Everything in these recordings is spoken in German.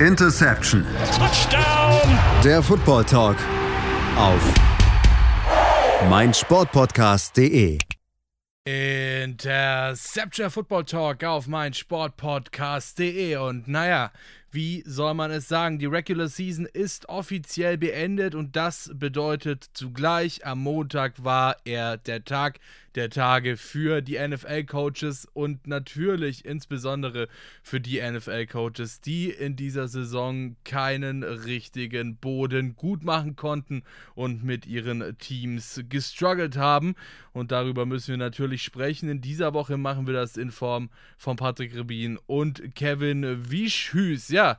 Interception. Touchdown. Der Football Talk auf meinsportpodcast.de. Interception Football Talk auf meinsportpodcast.de und naja, wie soll man es sagen? Die Regular Season ist offiziell beendet und das bedeutet zugleich, am Montag war er der Tag der Tage für die NFL-Coaches und natürlich insbesondere für die NFL-Coaches, die in dieser Saison keinen richtigen Boden gut machen konnten und mit ihren Teams gestruggelt haben. Und darüber müssen wir natürlich sprechen. In dieser Woche machen wir das in Form von Patrick Rebin und Kevin Wischhüs. Ja,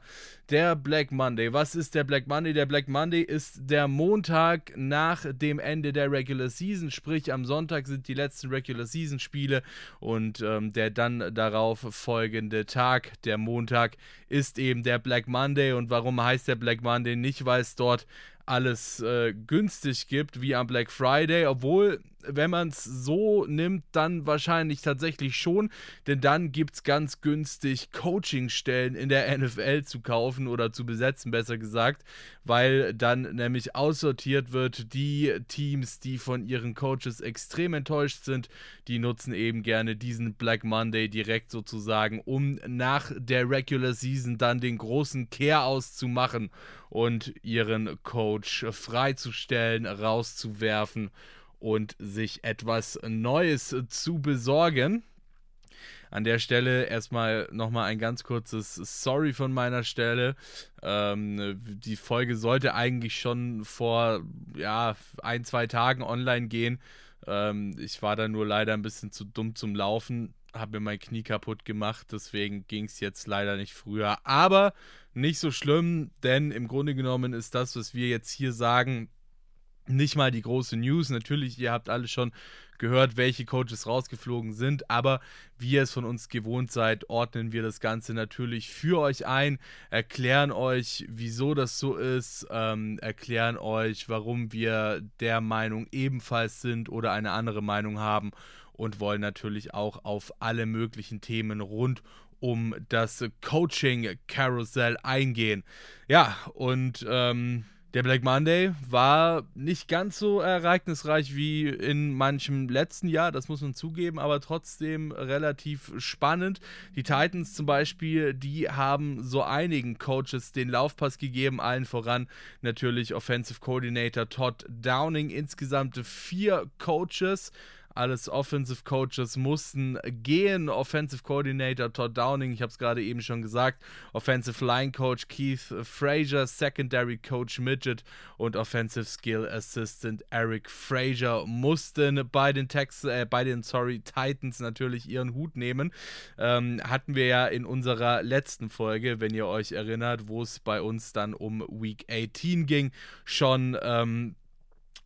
der Black Monday. Was ist der Black Monday? Der Black Monday ist der Montag nach dem Ende der Regular Season, sprich am Sonntag sind die letzten Regular Season Spiele und ähm, der dann darauf folgende Tag, der Montag, ist eben der Black Monday. Und warum heißt der Black Monday? Nicht, weil es dort alles äh, günstig gibt wie am Black Friday, obwohl wenn man es so nimmt, dann wahrscheinlich tatsächlich schon, denn dann gibt es ganz günstig Coachingstellen in der NFL zu kaufen oder zu besetzen, besser gesagt, weil dann nämlich aussortiert wird, die Teams, die von ihren Coaches extrem enttäuscht sind, die nutzen eben gerne diesen Black Monday direkt sozusagen, um nach der Regular Season dann den großen Care auszumachen und ihren Coach freizustellen, rauszuwerfen und sich etwas Neues zu besorgen. An der Stelle erstmal nochmal ein ganz kurzes Sorry von meiner Stelle. Ähm, die Folge sollte eigentlich schon vor ja, ein, zwei Tagen online gehen. Ähm, ich war da nur leider ein bisschen zu dumm zum Laufen, habe mir mein Knie kaputt gemacht, deswegen ging es jetzt leider nicht früher. Aber nicht so schlimm, denn im Grunde genommen ist das, was wir jetzt hier sagen, nicht mal die große News. Natürlich, ihr habt alle schon gehört, welche Coaches rausgeflogen sind, aber wie ihr es von uns gewohnt seid, ordnen wir das Ganze natürlich für euch ein, erklären euch, wieso das so ist, ähm, erklären euch, warum wir der Meinung ebenfalls sind oder eine andere Meinung haben und wollen natürlich auch auf alle möglichen Themen rund um das Coaching-Karussell eingehen. Ja, und ähm, der Black Monday war nicht ganz so ereignisreich wie in manchem letzten Jahr, das muss man zugeben, aber trotzdem relativ spannend. Die Titans zum Beispiel, die haben so einigen Coaches den Laufpass gegeben, allen voran natürlich Offensive Coordinator Todd Downing. Insgesamt vier Coaches alles Offensive Coaches mussten gehen. Offensive Coordinator Todd Downing, ich habe es gerade eben schon gesagt. Offensive Line Coach Keith Frazier, Secondary Coach Midget und Offensive Skill Assistant Eric Frazier mussten bei den Tex äh, bei den sorry Titans natürlich ihren Hut nehmen. Ähm, hatten wir ja in unserer letzten Folge, wenn ihr euch erinnert, wo es bei uns dann um Week 18 ging, schon ähm,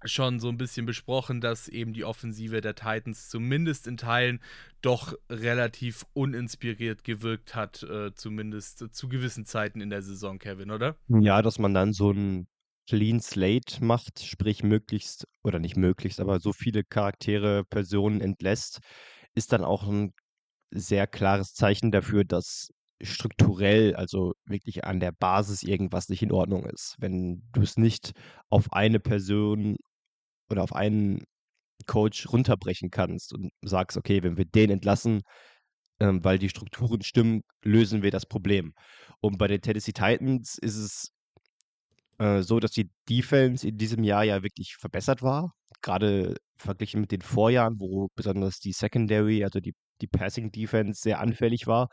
schon so ein bisschen besprochen, dass eben die Offensive der Titans zumindest in Teilen doch relativ uninspiriert gewirkt hat, äh, zumindest zu gewissen Zeiten in der Saison, Kevin, oder? Ja, dass man dann so ein Clean Slate macht, sprich möglichst, oder nicht möglichst, aber so viele Charaktere, Personen entlässt, ist dann auch ein sehr klares Zeichen dafür, dass strukturell, also wirklich an der Basis irgendwas nicht in Ordnung ist. Wenn du es nicht auf eine Person oder auf einen Coach runterbrechen kannst und sagst, okay, wenn wir den entlassen, ähm, weil die Strukturen stimmen, lösen wir das Problem. Und bei den Tennessee Titans ist es äh, so, dass die Defense in diesem Jahr ja wirklich verbessert war. Gerade verglichen mit den Vorjahren, wo besonders die Secondary, also die, die Passing Defense sehr anfällig war.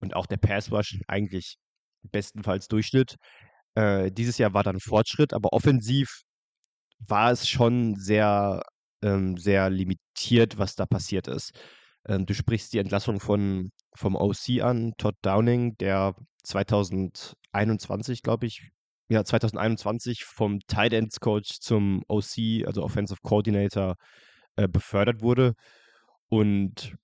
Und auch der Pass Rush eigentlich bestenfalls Durchschnitt. Äh, dieses Jahr war dann Fortschritt, aber offensiv war es schon sehr, ähm, sehr limitiert, was da passiert ist. Ähm, du sprichst die Entlassung von, vom OC an, Todd Downing, der 2021, glaube ich, ja, 2021 vom Tight Ends Coach zum OC, also Offensive Coordinator, äh, befördert wurde. Und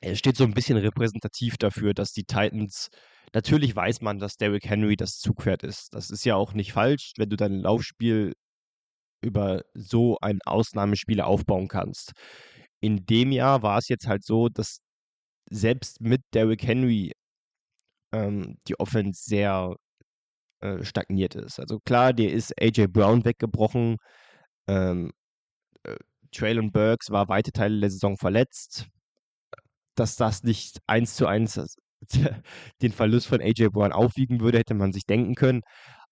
er steht so ein bisschen repräsentativ dafür, dass die Titans, natürlich weiß man, dass Derrick Henry das Zugpferd ist. Das ist ja auch nicht falsch, wenn du dein Laufspiel über so ein Ausnahmespiel aufbauen kannst. In dem Jahr war es jetzt halt so, dass selbst mit Derrick Henry ähm, die Offense sehr äh, stagniert ist. Also klar, dir ist AJ Brown weggebrochen. Ähm, äh, Traylon Burks war weite Teile der Saison verletzt. Dass das nicht eins zu eins den Verlust von AJ Brown aufwiegen würde, hätte man sich denken können.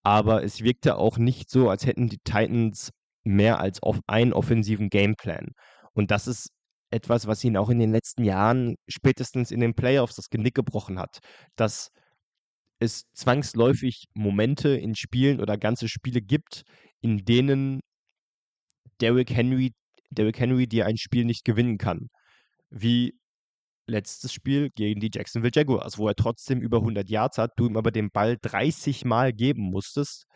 Aber es wirkte auch nicht so, als hätten die Titans mehr als auf einen offensiven Gameplan. Und das ist etwas, was ihnen auch in den letzten Jahren, spätestens in den Playoffs, das Genick gebrochen hat. Dass es zwangsläufig Momente in Spielen oder ganze Spiele gibt, in denen Derrick Henry, Derrick Henry dir ein Spiel nicht gewinnen kann. Wie letztes Spiel gegen die Jacksonville Jaguars, wo er trotzdem über 100 Yards hat, du ihm aber den Ball 30 Mal geben musstest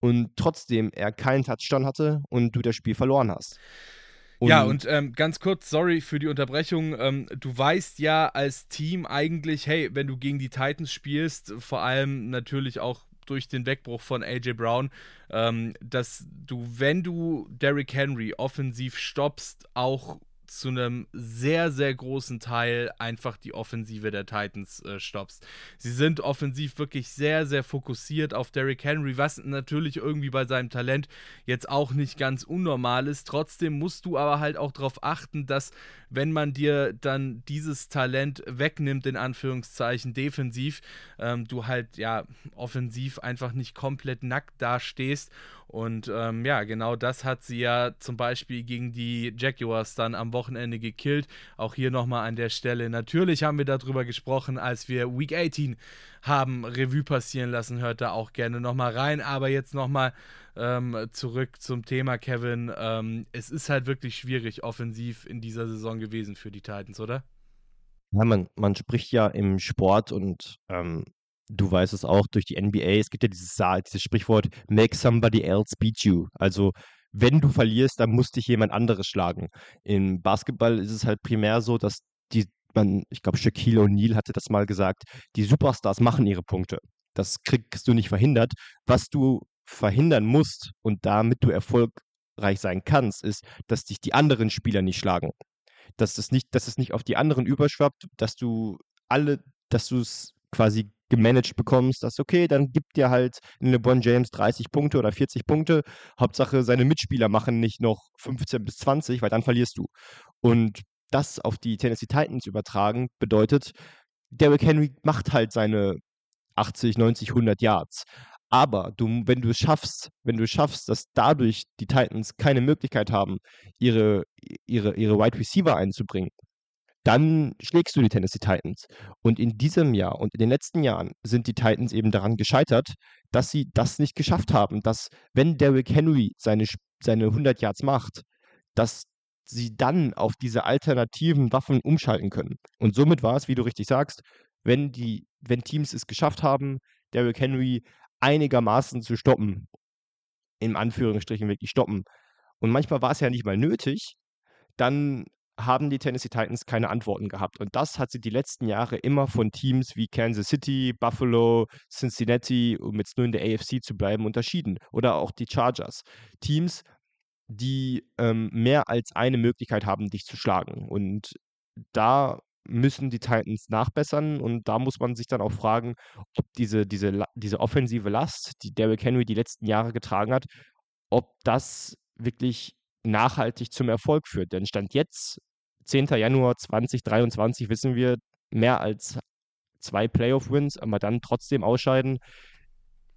und trotzdem er keinen Touchdown hatte und du das Spiel verloren hast. Und ja, und ähm, ganz kurz, sorry für die Unterbrechung. Ähm, du weißt ja als Team eigentlich, hey, wenn du gegen die Titans spielst, vor allem natürlich auch durch den Wegbruch von AJ Brown, ähm, dass du, wenn du Derrick Henry offensiv stoppst, auch zu einem sehr, sehr großen Teil einfach die Offensive der Titans äh, stoppst. Sie sind offensiv wirklich sehr, sehr fokussiert auf Derrick Henry, was natürlich irgendwie bei seinem Talent jetzt auch nicht ganz unnormal ist. Trotzdem musst du aber halt auch darauf achten, dass wenn man dir dann dieses Talent wegnimmt, in Anführungszeichen defensiv, ähm, du halt ja offensiv einfach nicht komplett nackt dastehst und ähm, ja, genau das hat sie ja zum Beispiel gegen die Jaguars dann am Wochenende gekillt. Auch hier nochmal an der Stelle. Natürlich haben wir darüber gesprochen, als wir Week 18 haben Revue passieren lassen. Hört da auch gerne nochmal rein. Aber jetzt nochmal ähm, zurück zum Thema, Kevin. Ähm, es ist halt wirklich schwierig offensiv in dieser Saison gewesen für die Titans, oder? Ja, man, man spricht ja im Sport und ähm, du weißt es auch durch die NBA, es gibt ja dieses, dieses Sprichwort, make somebody else beat you. Also wenn du verlierst, dann muss dich jemand anderes schlagen. Im Basketball ist es halt primär so, dass die, man, ich glaube, Shaquille O'Neal hatte das mal gesagt, die Superstars machen ihre Punkte. Das kriegst du nicht verhindert. Was du verhindern musst und damit du erfolgreich sein kannst, ist, dass dich die anderen Spieler nicht schlagen. Dass es nicht, dass es nicht auf die anderen überschwappt, dass du alle, dass du es quasi gemanagt bekommst, dass okay, dann gibt dir halt LeBron James 30 Punkte oder 40 Punkte. Hauptsache, seine Mitspieler machen nicht noch 15 bis 20, weil dann verlierst du. Und das auf die Tennessee Titans übertragen bedeutet, Derrick Henry macht halt seine 80, 90, 100 Yards. Aber du, wenn du es schaffst, wenn du schaffst, dass dadurch die Titans keine Möglichkeit haben, ihre, ihre, ihre Wide Receiver einzubringen, dann schlägst du die Tennessee Titans. Und in diesem Jahr und in den letzten Jahren sind die Titans eben daran gescheitert, dass sie das nicht geschafft haben, dass wenn Derrick Henry seine, seine 100 Yards macht, dass sie dann auf diese alternativen Waffen umschalten können. Und somit war es, wie du richtig sagst, wenn die, wenn Teams es geschafft haben, Derrick Henry einigermaßen zu stoppen, in Anführungsstrichen wirklich stoppen. Und manchmal war es ja nicht mal nötig, dann haben die Tennessee Titans keine Antworten gehabt. Und das hat sie die letzten Jahre immer von Teams wie Kansas City, Buffalo, Cincinnati, um jetzt nur in der AFC zu bleiben, unterschieden. Oder auch die Chargers. Teams, die ähm, mehr als eine Möglichkeit haben, dich zu schlagen. Und da müssen die Titans nachbessern und da muss man sich dann auch fragen, ob diese, diese, diese offensive Last, die Derrick Henry die letzten Jahre getragen hat, ob das wirklich nachhaltig zum Erfolg führt. Denn Stand jetzt 10. Januar 2023 wissen wir, mehr als zwei Playoff-Wins, aber dann trotzdem ausscheiden,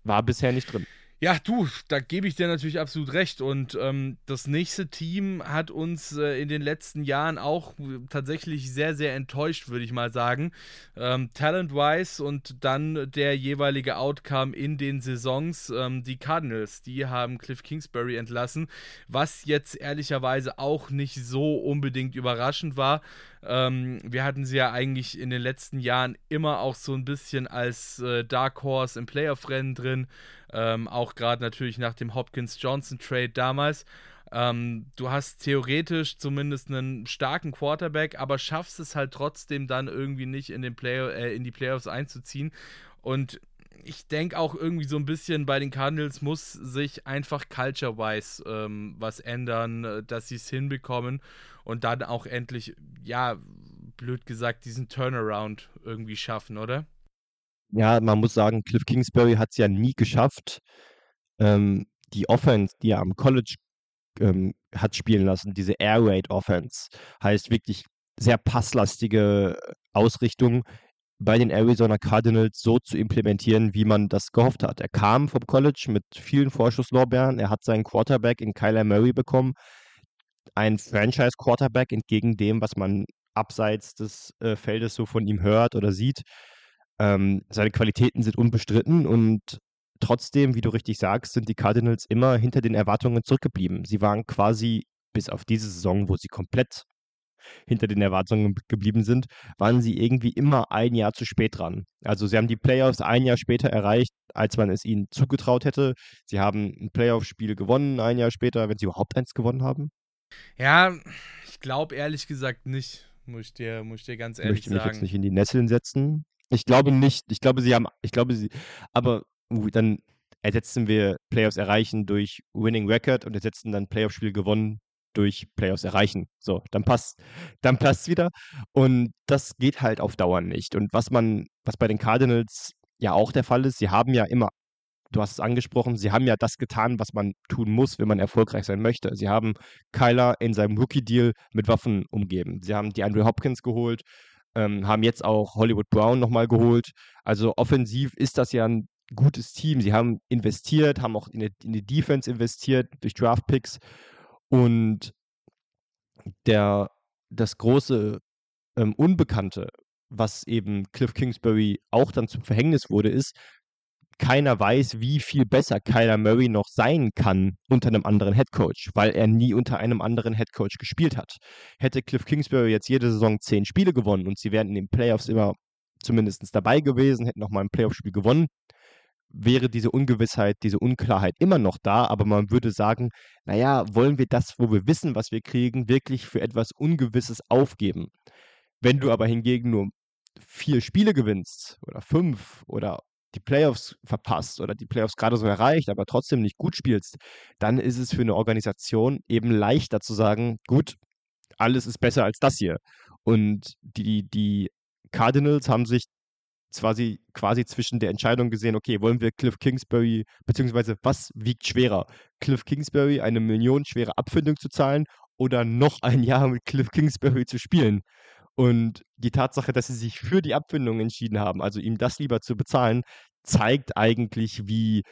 war bisher nicht drin. Ja, du, da gebe ich dir natürlich absolut recht. Und ähm, das nächste Team hat uns äh, in den letzten Jahren auch tatsächlich sehr, sehr enttäuscht, würde ich mal sagen. Ähm, Talent-wise und dann der jeweilige Outcome in den Saisons. Ähm, die Cardinals, die haben Cliff Kingsbury entlassen, was jetzt ehrlicherweise auch nicht so unbedingt überraschend war. Ähm, wir hatten sie ja eigentlich in den letzten Jahren immer auch so ein bisschen als äh, Dark Horse im Playoff-Rennen drin. Ähm, auch gerade natürlich nach dem Hopkins-Johnson-Trade damals. Ähm, du hast theoretisch zumindest einen starken Quarterback, aber schaffst es halt trotzdem dann irgendwie nicht in, den Play äh, in die Playoffs einzuziehen. Und ich denke auch irgendwie so ein bisschen bei den Cardinals muss sich einfach culture-wise ähm, was ändern, äh, dass sie es hinbekommen und dann auch endlich, ja, blöd gesagt, diesen Turnaround irgendwie schaffen, oder? ja, man muss sagen, Cliff Kingsbury hat es ja nie geschafft, ähm, die Offense, die er am College ähm, hat spielen lassen, diese Air Raid Offense, heißt wirklich sehr passlastige Ausrichtung bei den Arizona Cardinals so zu implementieren, wie man das gehofft hat. Er kam vom College mit vielen Vorschusslorbeeren. Er hat seinen Quarterback in Kyler Murray bekommen. Ein Franchise-Quarterback entgegen dem, was man abseits des äh, Feldes so von ihm hört oder sieht. Ähm, seine Qualitäten sind unbestritten und trotzdem, wie du richtig sagst, sind die Cardinals immer hinter den Erwartungen zurückgeblieben. Sie waren quasi bis auf diese Saison, wo sie komplett hinter den Erwartungen geblieben sind, waren sie irgendwie immer ein Jahr zu spät dran. Also sie haben die Playoffs ein Jahr später erreicht, als man es ihnen zugetraut hätte. Sie haben ein Playoff-Spiel gewonnen, ein Jahr später, wenn sie überhaupt eins gewonnen haben. Ja, ich glaube ehrlich gesagt nicht, muss ich dir, muss ich dir ganz ehrlich Möchte mich sagen. jetzt nicht in die Nesseln setzen. Ich glaube nicht. Ich glaube, sie haben, ich glaube, sie, aber uh, dann ersetzen wir Playoffs erreichen durch Winning Record und ersetzen dann Playoff-Spiel gewonnen durch Playoffs erreichen. So, dann passt, dann passt wieder. Und das geht halt auf Dauer nicht. Und was man, was bei den Cardinals ja auch der Fall ist, sie haben ja immer, du hast es angesprochen, sie haben ja das getan, was man tun muss, wenn man erfolgreich sein möchte. Sie haben Kyler in seinem Rookie-Deal mit Waffen umgeben. Sie haben die Andrew Hopkins geholt, ähm, haben jetzt auch Hollywood Brown nochmal geholt. Also offensiv ist das ja ein gutes Team. Sie haben investiert, haben auch in die, in die Defense investiert durch Draft-Picks und der, das große ähm, Unbekannte, was eben Cliff Kingsbury auch dann zum Verhängnis wurde, ist, keiner weiß, wie viel besser Kyler Murray noch sein kann unter einem anderen Headcoach, weil er nie unter einem anderen Headcoach gespielt hat. Hätte Cliff Kingsbury jetzt jede Saison zehn Spiele gewonnen und sie wären in den Playoffs immer zumindest dabei gewesen, hätten nochmal ein Playoff-Spiel gewonnen, wäre diese Ungewissheit, diese Unklarheit immer noch da, aber man würde sagen, naja, wollen wir das, wo wir wissen, was wir kriegen, wirklich für etwas Ungewisses aufgeben? Wenn du aber hingegen nur vier Spiele gewinnst oder fünf oder die Playoffs verpasst oder die Playoffs gerade so erreicht, aber trotzdem nicht gut spielst, dann ist es für eine Organisation eben leichter zu sagen, gut, alles ist besser als das hier. Und die, die Cardinals haben sich quasi, quasi zwischen der Entscheidung gesehen, okay, wollen wir Cliff Kingsbury, beziehungsweise was wiegt schwerer? Cliff Kingsbury eine millionenschwere Abfindung zu zahlen oder noch ein Jahr mit Cliff Kingsbury zu spielen? Und die Tatsache, dass sie sich für die Abfindung entschieden haben, also ihm das lieber zu bezahlen, zeigt eigentlich, wie,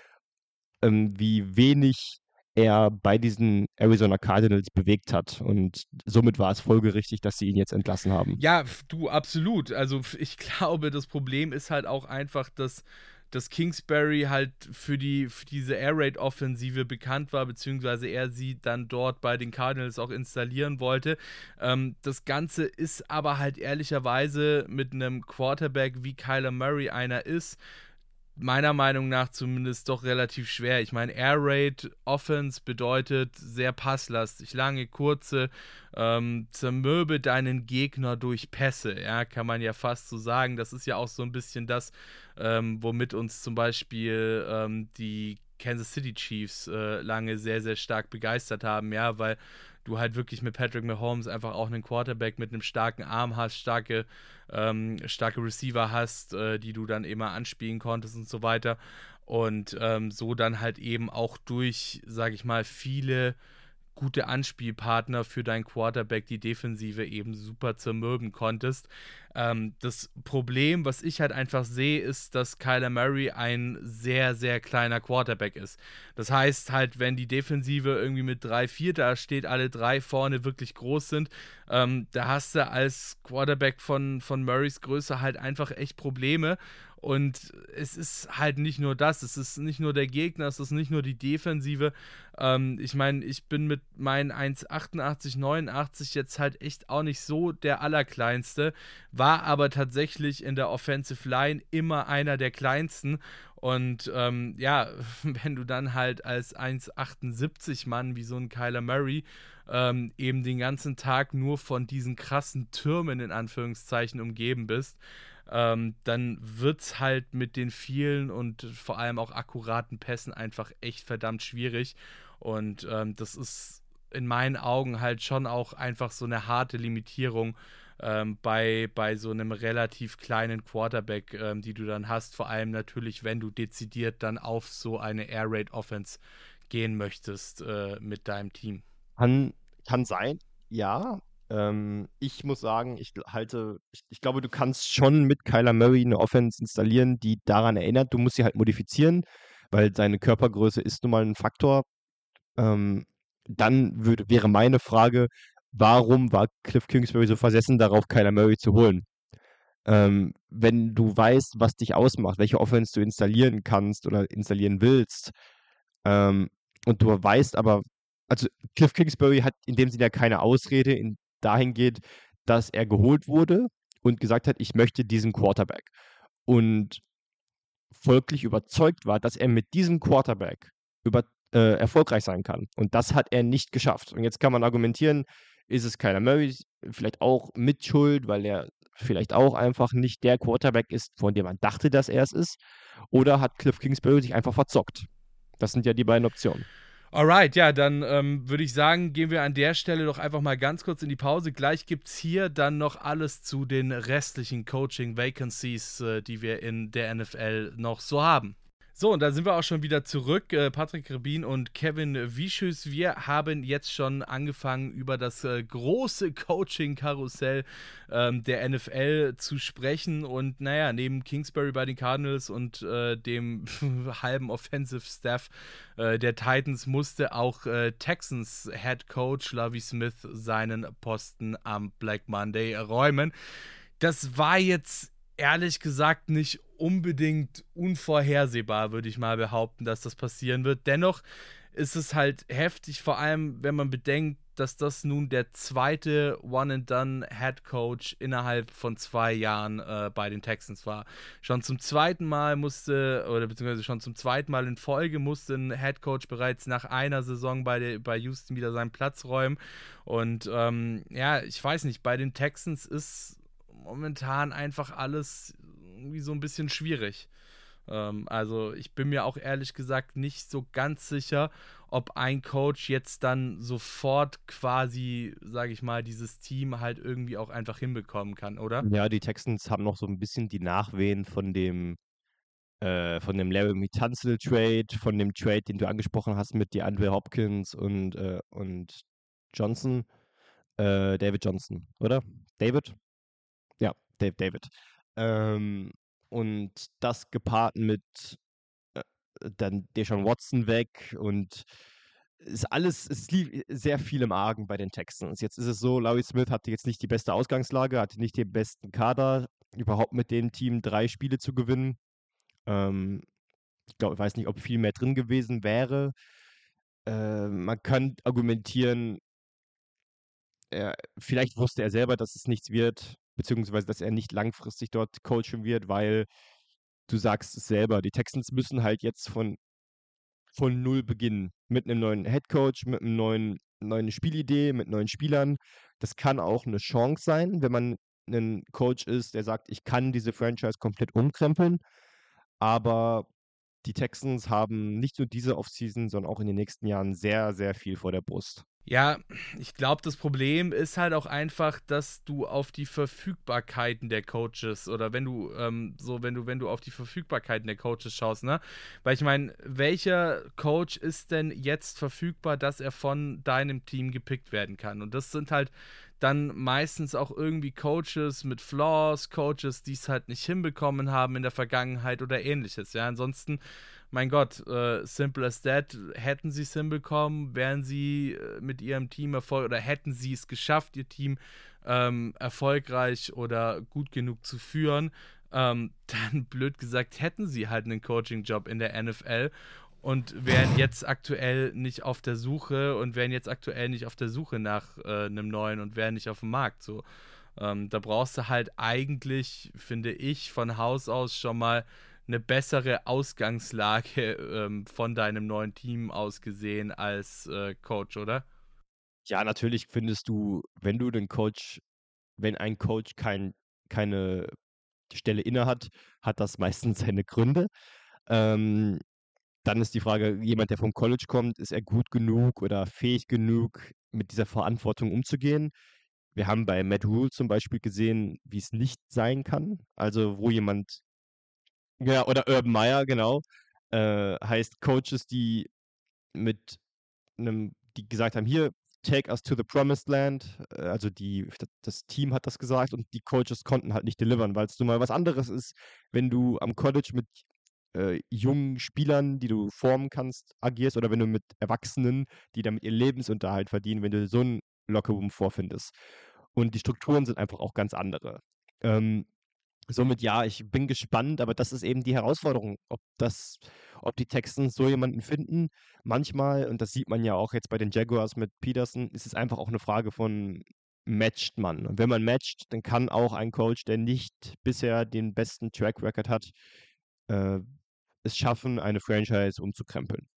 ähm, wie wenig er bei diesen Arizona Cardinals bewegt hat. Und somit war es folgerichtig, dass sie ihn jetzt entlassen haben. Ja, du, absolut. Also ich glaube, das Problem ist halt auch einfach, dass dass Kingsbury halt für, die, für diese Air Raid Offensive bekannt war, beziehungsweise er sie dann dort bei den Cardinals auch installieren wollte. Ähm, das Ganze ist aber halt ehrlicherweise mit einem Quarterback wie Kyler Murray einer ist, meiner Meinung nach zumindest doch relativ schwer. Ich meine, Air Raid Offense bedeutet sehr passlastig, lange, kurze, ähm, zermürbe deinen Gegner durch Pässe, ja, kann man ja fast so sagen. Das ist ja auch so ein bisschen das, ähm, womit uns zum Beispiel ähm, die Kansas City Chiefs äh, lange sehr, sehr stark begeistert haben, ja, weil du halt wirklich mit Patrick Mahomes einfach auch einen Quarterback mit einem starken Arm hast, starke, ähm, starke Receiver hast, äh, die du dann immer anspielen konntest und so weiter. Und ähm, so dann halt eben auch durch, sag ich mal, viele gute Anspielpartner für deinen Quarterback die Defensive eben super zermürben konntest. Ähm, das Problem, was ich halt einfach sehe, ist, dass Kyler Murray ein sehr, sehr kleiner Quarterback ist. Das heißt halt, wenn die Defensive irgendwie mit 3-4 da steht, alle drei vorne wirklich groß sind, ähm, da hast du als Quarterback von, von Murrays Größe halt einfach echt Probleme. Und es ist halt nicht nur das, es ist nicht nur der Gegner, es ist nicht nur die Defensive. Ähm, ich meine, ich bin mit meinen 1,88, 89 jetzt halt echt auch nicht so der Allerkleinste, war aber tatsächlich in der Offensive Line immer einer der kleinsten. Und ähm, ja, wenn du dann halt als 1,78 Mann wie so ein Kyler Murray ähm, eben den ganzen Tag nur von diesen krassen Türmen in Anführungszeichen umgeben bist, ähm, dann wird es halt mit den vielen und vor allem auch akkuraten Pässen einfach echt verdammt schwierig. Und ähm, das ist in meinen Augen halt schon auch einfach so eine harte Limitierung ähm, bei, bei so einem relativ kleinen Quarterback, ähm, die du dann hast. Vor allem natürlich, wenn du dezidiert dann auf so eine Air Raid Offense gehen möchtest äh, mit deinem Team. Kann, kann sein, ja. Ähm, ich muss sagen, ich halte, ich, ich, glaube, du kannst schon mit Kyler Murray eine Offense installieren, die daran erinnert. Du musst sie halt modifizieren, weil seine Körpergröße ist nun mal ein Faktor. Ähm, dann würde, wäre meine Frage, warum war Cliff Kingsbury so versessen darauf, Kyler Murray zu holen? Ähm, wenn du weißt, was dich ausmacht, welche Offense du installieren kannst oder installieren willst, ähm, und du weißt aber, also Cliff Kingsbury hat in dem Sinne ja keine Ausrede in, dahingehend, dass er geholt wurde und gesagt hat, ich möchte diesen Quarterback. Und folglich überzeugt war, dass er mit diesem Quarterback über, äh, erfolgreich sein kann. Und das hat er nicht geschafft. Und jetzt kann man argumentieren, ist es Kyler Murray vielleicht auch mit Schuld, weil er vielleicht auch einfach nicht der Quarterback ist, von dem man dachte, dass er es ist? Oder hat Cliff Kingsbury sich einfach verzockt? Das sind ja die beiden Optionen. Alright, ja, dann ähm, würde ich sagen, gehen wir an der Stelle doch einfach mal ganz kurz in die Pause. Gleich gibt es hier dann noch alles zu den restlichen Coaching-Vacancies, äh, die wir in der NFL noch so haben. So, und da sind wir auch schon wieder zurück. Äh, Patrick Rebin und Kevin Wischus. Wir haben jetzt schon angefangen, über das äh, große Coaching-Karussell ähm, der NFL zu sprechen. Und naja, neben Kingsbury bei den Cardinals und äh, dem halben Offensive Staff äh, der Titans musste auch äh, Texans Head Coach Lovie Smith seinen Posten am Black Monday räumen. Das war jetzt ehrlich gesagt nicht unbedingt unvorhersehbar, würde ich mal behaupten, dass das passieren wird. Dennoch ist es halt heftig, vor allem wenn man bedenkt, dass das nun der zweite One-and-Done-Head Coach innerhalb von zwei Jahren äh, bei den Texans war. Schon zum zweiten Mal musste, oder beziehungsweise schon zum zweiten Mal in Folge musste ein Head Coach bereits nach einer Saison bei, der, bei Houston wieder seinen Platz räumen. Und ähm, ja, ich weiß nicht, bei den Texans ist momentan einfach alles irgendwie so ein bisschen schwierig. Ähm, also ich bin mir auch ehrlich gesagt nicht so ganz sicher, ob ein Coach jetzt dann sofort quasi, sage ich mal, dieses Team halt irgendwie auch einfach hinbekommen kann, oder? Ja, die Texans haben noch so ein bisschen die Nachwehen von dem äh, von dem Laramie Tunsil Trade, von dem Trade, den du angesprochen hast mit DeAndre Hopkins und, äh, und Johnson, äh, David Johnson, oder? David? Dave David. Ähm, und das gepaart mit äh, dann Deshaun Watson weg und ist alles, es lief sehr viel im Argen bei den Texans. Jetzt ist es so, Larry Smith hatte jetzt nicht die beste Ausgangslage, hatte nicht den besten Kader, überhaupt mit dem Team drei Spiele zu gewinnen. Ähm, ich glaube, ich weiß nicht, ob viel mehr drin gewesen wäre. Äh, man kann argumentieren, er, vielleicht wusste er selber, dass es nichts wird beziehungsweise dass er nicht langfristig dort coachen wird, weil du sagst es selber, die Texans müssen halt jetzt von, von null beginnen. Mit einem neuen Headcoach, mit einem neuen, neuen Spielidee, mit neuen Spielern. Das kann auch eine Chance sein, wenn man ein Coach ist, der sagt, ich kann diese Franchise komplett umkrempeln. Aber die Texans haben nicht nur diese Offseason, sondern auch in den nächsten Jahren sehr, sehr viel vor der Brust. Ja, ich glaube, das Problem ist halt auch einfach, dass du auf die Verfügbarkeiten der Coaches oder wenn du ähm, so, wenn du, wenn du auf die Verfügbarkeiten der Coaches schaust, ne? Weil ich meine, welcher Coach ist denn jetzt verfügbar, dass er von deinem Team gepickt werden kann? Und das sind halt dann meistens auch irgendwie Coaches mit Flaws, Coaches, die es halt nicht hinbekommen haben in der Vergangenheit oder ähnliches. Ja, ansonsten mein Gott, äh, simple as that, hätten sie es hinbekommen, wären sie äh, mit ihrem Team erfolgreich oder hätten sie es geschafft, ihr Team ähm, erfolgreich oder gut genug zu führen, ähm, dann blöd gesagt, hätten sie halt einen Coaching-Job in der NFL und wären jetzt aktuell nicht auf der Suche und wären jetzt aktuell nicht auf der Suche nach äh, einem neuen und wären nicht auf dem Markt. So, ähm, da brauchst du halt eigentlich, finde ich, von Haus aus schon mal eine bessere Ausgangslage ähm, von deinem neuen Team aus gesehen als äh, Coach, oder? Ja, natürlich findest du, wenn du den Coach, wenn ein Coach kein, keine Stelle inne hat, hat das meistens seine Gründe. Ähm, dann ist die Frage, jemand, der vom College kommt, ist er gut genug oder fähig genug, mit dieser Verantwortung umzugehen? wir haben bei Matt Rule zum Beispiel gesehen, wie es nicht sein kann. Also wo jemand, ja, oder Urban Meyer, genau, äh, heißt Coaches, die mit einem, die gesagt haben, hier, take us to the promised land. Äh, also die, das Team hat das gesagt und die Coaches konnten halt nicht delivern, weil es nun mal was anderes ist, wenn du am College mit äh, jungen Spielern, die du formen kannst, agierst oder wenn du mit Erwachsenen, die damit ihr Lebensunterhalt verdienen, wenn du so einen Lockerroom vorfindest. Und die Strukturen sind einfach auch ganz andere. Ähm, somit ja, ich bin gespannt, aber das ist eben die Herausforderung, ob das, ob die Texans so jemanden finden. Manchmal, und das sieht man ja auch jetzt bei den Jaguars mit Peterson, ist es einfach auch eine Frage von matcht man. Und wenn man matcht, dann kann auch ein Coach, der nicht bisher den besten Track Record hat, äh, es schaffen, eine Franchise umzukrempeln.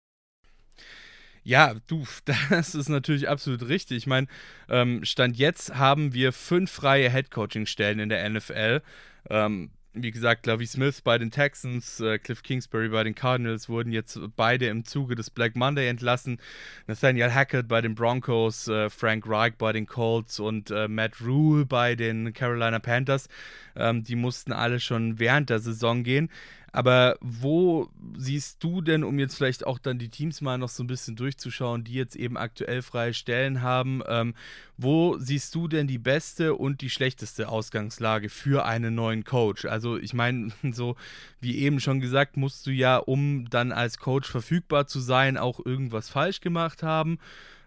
Ja, du, das ist natürlich absolut richtig. Ich meine, ähm, Stand jetzt haben wir fünf freie Headcoaching-Stellen in der NFL. Ähm, wie gesagt, Lovie Smith bei den Texans, äh, Cliff Kingsbury bei den Cardinals wurden jetzt beide im Zuge des Black Monday entlassen. Nathaniel Hackett bei den Broncos, äh, Frank Reich bei den Colts und äh, Matt Rule bei den Carolina Panthers. Ähm, die mussten alle schon während der Saison gehen. Aber wo siehst du denn, um jetzt vielleicht auch dann die Teams mal noch so ein bisschen durchzuschauen, die jetzt eben aktuell freie Stellen haben, ähm, wo siehst du denn die beste und die schlechteste Ausgangslage für einen neuen Coach? Also ich meine, so wie eben schon gesagt, musst du ja, um dann als Coach verfügbar zu sein, auch irgendwas falsch gemacht haben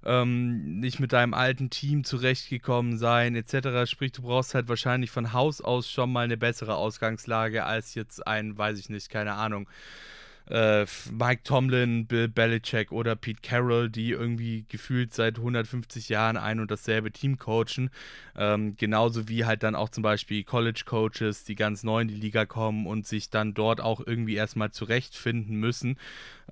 ähm, nicht mit deinem alten Team zurechtgekommen sein, etc. Sprich, du brauchst halt wahrscheinlich von Haus aus schon mal eine bessere Ausgangslage als jetzt ein, weiß ich nicht, keine Ahnung, äh, Mike Tomlin, Bill Belichick oder Pete Carroll, die irgendwie gefühlt seit 150 Jahren ein und dasselbe Team coachen. Ähm, genauso wie halt dann auch zum Beispiel College Coaches, die ganz neu in die Liga kommen und sich dann dort auch irgendwie erstmal zurechtfinden müssen.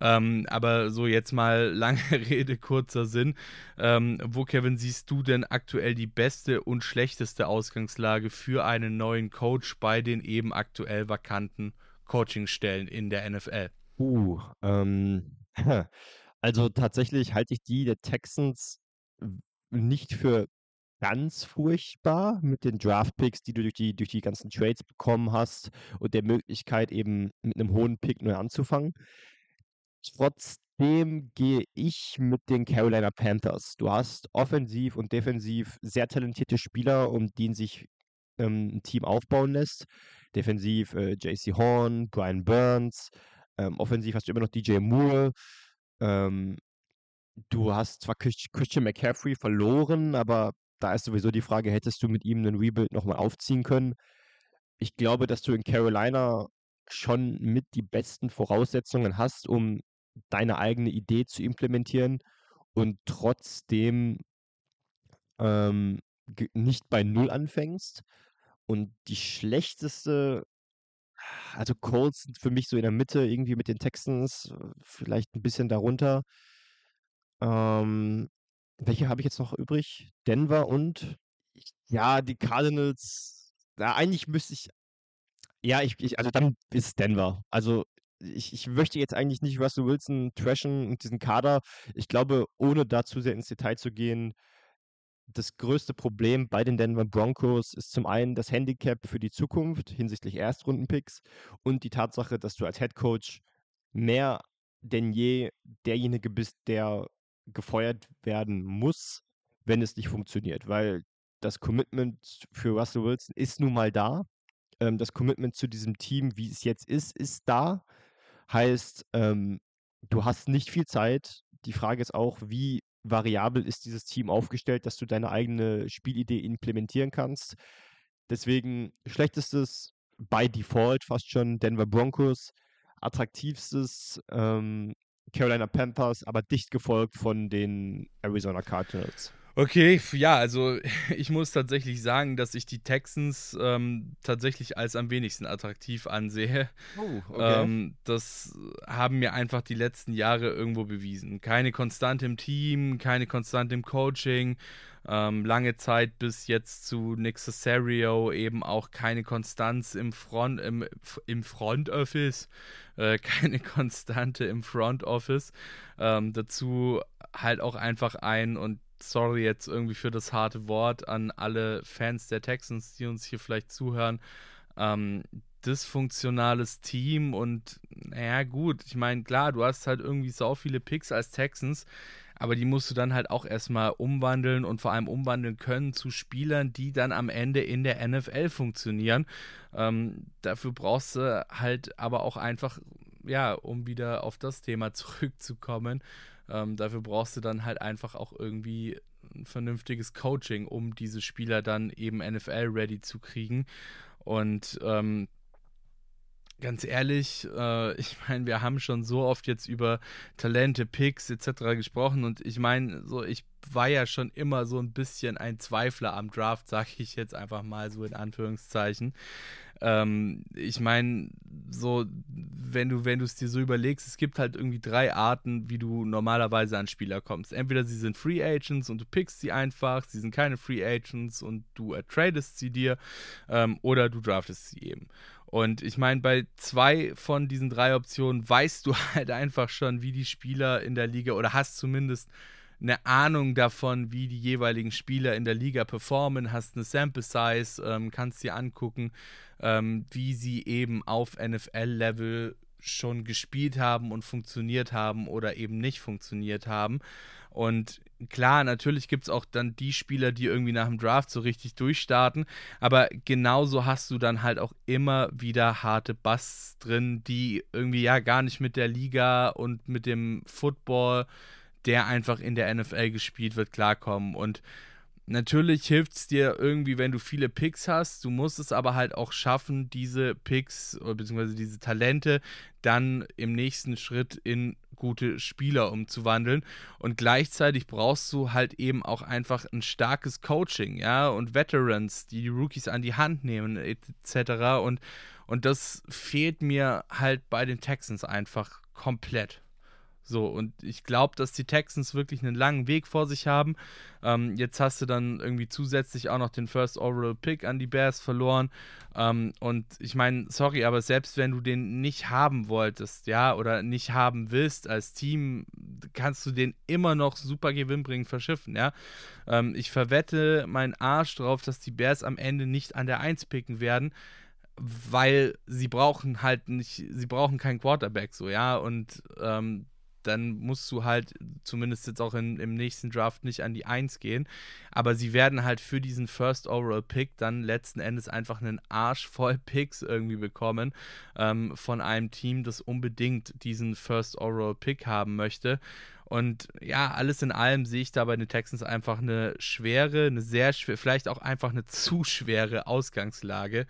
Ähm, aber so jetzt mal lange Rede, kurzer Sinn. Ähm, wo, Kevin, siehst du denn aktuell die beste und schlechteste Ausgangslage für einen neuen Coach bei den eben aktuell vakanten Coachingstellen in der NFL? Uh, ähm, also tatsächlich halte ich die der Texans nicht für ganz furchtbar mit den Draft-Picks, die du durch die, durch die ganzen Trades bekommen hast und der Möglichkeit eben mit einem hohen Pick neu anzufangen. Trotzdem gehe ich mit den Carolina Panthers. Du hast offensiv und defensiv sehr talentierte Spieler, um die sich ähm, ein Team aufbauen lässt. Defensiv äh, JC Horn, Brian Burns, ähm, offensiv hast du immer noch DJ Moore. Ähm, du hast zwar Christian McCaffrey verloren, aber da ist sowieso die Frage, hättest du mit ihm einen Rebuild nochmal aufziehen können? Ich glaube, dass du in Carolina schon mit die besten Voraussetzungen hast, um deine eigene Idee zu implementieren und trotzdem ähm, nicht bei Null anfängst. Und die schlechteste also Colts sind für mich so in der Mitte, irgendwie mit den Texans, äh, vielleicht ein bisschen darunter. Ähm, welche habe ich jetzt noch übrig? Denver und ja, die Cardinals. Ja, eigentlich müsste ich ja, ich ich also dann ist Denver. Also, ich ich möchte jetzt eigentlich nicht Russell Wilson trashen und diesen Kader. Ich glaube, ohne da zu sehr ins Detail zu gehen das größte Problem bei den Denver Broncos ist zum einen das Handicap für die Zukunft hinsichtlich Erstrundenpicks und die Tatsache, dass du als Head Coach mehr denn je derjenige bist, der gefeuert werden muss, wenn es nicht funktioniert, weil das Commitment für Russell Wilson ist nun mal da. Ähm, das Commitment zu diesem Team, wie es jetzt ist, ist da. Heißt, ähm, du hast nicht viel Zeit. Die Frage ist auch, wie variabel ist dieses Team aufgestellt, dass du deine eigene Spielidee implementieren kannst. Deswegen schlechtestes by Default fast schon Denver Broncos, attraktivstes ähm, Carolina Panthers, aber dicht gefolgt von den Arizona Cardinals. Okay, ja, also ich muss tatsächlich sagen, dass ich die Texans ähm, tatsächlich als am wenigsten attraktiv ansehe. Oh, okay. Ähm, das haben mir einfach die letzten Jahre irgendwo bewiesen. Keine Konstante im Team, keine Konstante im Coaching. Ähm, lange Zeit bis jetzt zu Nick Cesario eben auch keine Konstanz im Front, im, im Front Office, äh, keine Konstante im Front Office. Ähm, dazu halt auch einfach ein, und sorry jetzt irgendwie für das harte Wort an alle Fans der Texans, die uns hier vielleicht zuhören. Ähm, dysfunktionales Team und naja, gut, ich meine, klar, du hast halt irgendwie so viele Picks als Texans, aber die musst du dann halt auch erstmal umwandeln und vor allem umwandeln können zu Spielern, die dann am Ende in der NFL funktionieren. Ähm, dafür brauchst du halt aber auch einfach, ja, um wieder auf das Thema zurückzukommen, ähm, dafür brauchst du dann halt einfach auch irgendwie ein vernünftiges Coaching, um diese Spieler dann eben NFL-ready zu kriegen. Und ähm, ganz ehrlich, äh, ich meine, wir haben schon so oft jetzt über Talente, Picks etc. gesprochen und ich meine, so ich war ja schon immer so ein bisschen ein Zweifler am Draft, sage ich jetzt einfach mal so in Anführungszeichen. Ähm, ich meine, so, wenn du, wenn du es dir so überlegst, es gibt halt irgendwie drei Arten, wie du normalerweise an Spieler kommst. Entweder sie sind Free Agents und du pickst sie einfach, sie sind keine Free Agents und du tradest sie dir, ähm, oder du draftest sie eben. Und ich meine, bei zwei von diesen drei Optionen weißt du halt einfach schon, wie die Spieler in der Liga oder hast zumindest eine Ahnung davon, wie die jeweiligen Spieler in der Liga performen, hast eine Sample Size, ähm, kannst dir angucken, ähm, wie sie eben auf NFL-Level schon gespielt haben und funktioniert haben oder eben nicht funktioniert haben. Und klar, natürlich gibt es auch dann die Spieler, die irgendwie nach dem Draft so richtig durchstarten, aber genauso hast du dann halt auch immer wieder harte Bass drin, die irgendwie ja gar nicht mit der Liga und mit dem Football, der einfach in der NFL gespielt wird, klarkommen. Und natürlich hilft es dir irgendwie, wenn du viele Picks hast. Du musst es aber halt auch schaffen, diese Picks bzw. diese Talente dann im nächsten Schritt in gute Spieler umzuwandeln. Und gleichzeitig brauchst du halt eben auch einfach ein starkes Coaching, ja, und Veterans, die die Rookies an die Hand nehmen, etc. Und, und das fehlt mir halt bei den Texans einfach komplett. So, und ich glaube, dass die Texans wirklich einen langen Weg vor sich haben. Ähm, jetzt hast du dann irgendwie zusätzlich auch noch den First Overall Pick an die Bears verloren. Ähm, und ich meine, sorry, aber selbst wenn du den nicht haben wolltest, ja, oder nicht haben willst als Team, kannst du den immer noch super gewinnbringend verschiffen, ja. Ähm, ich verwette meinen Arsch drauf, dass die Bears am Ende nicht an der 1 picken werden weil sie brauchen halt nicht, sie brauchen keinen Quarterback so, ja, und ähm, dann musst du halt zumindest jetzt auch in, im nächsten Draft nicht an die 1 gehen. Aber sie werden halt für diesen First Overall Pick dann letzten Endes einfach einen Arsch voll Picks irgendwie bekommen ähm, von einem Team, das unbedingt diesen First Overall Pick haben möchte. Und ja, alles in allem sehe ich da bei den Texans einfach eine schwere, eine sehr schwere, vielleicht auch einfach eine zu schwere Ausgangslage.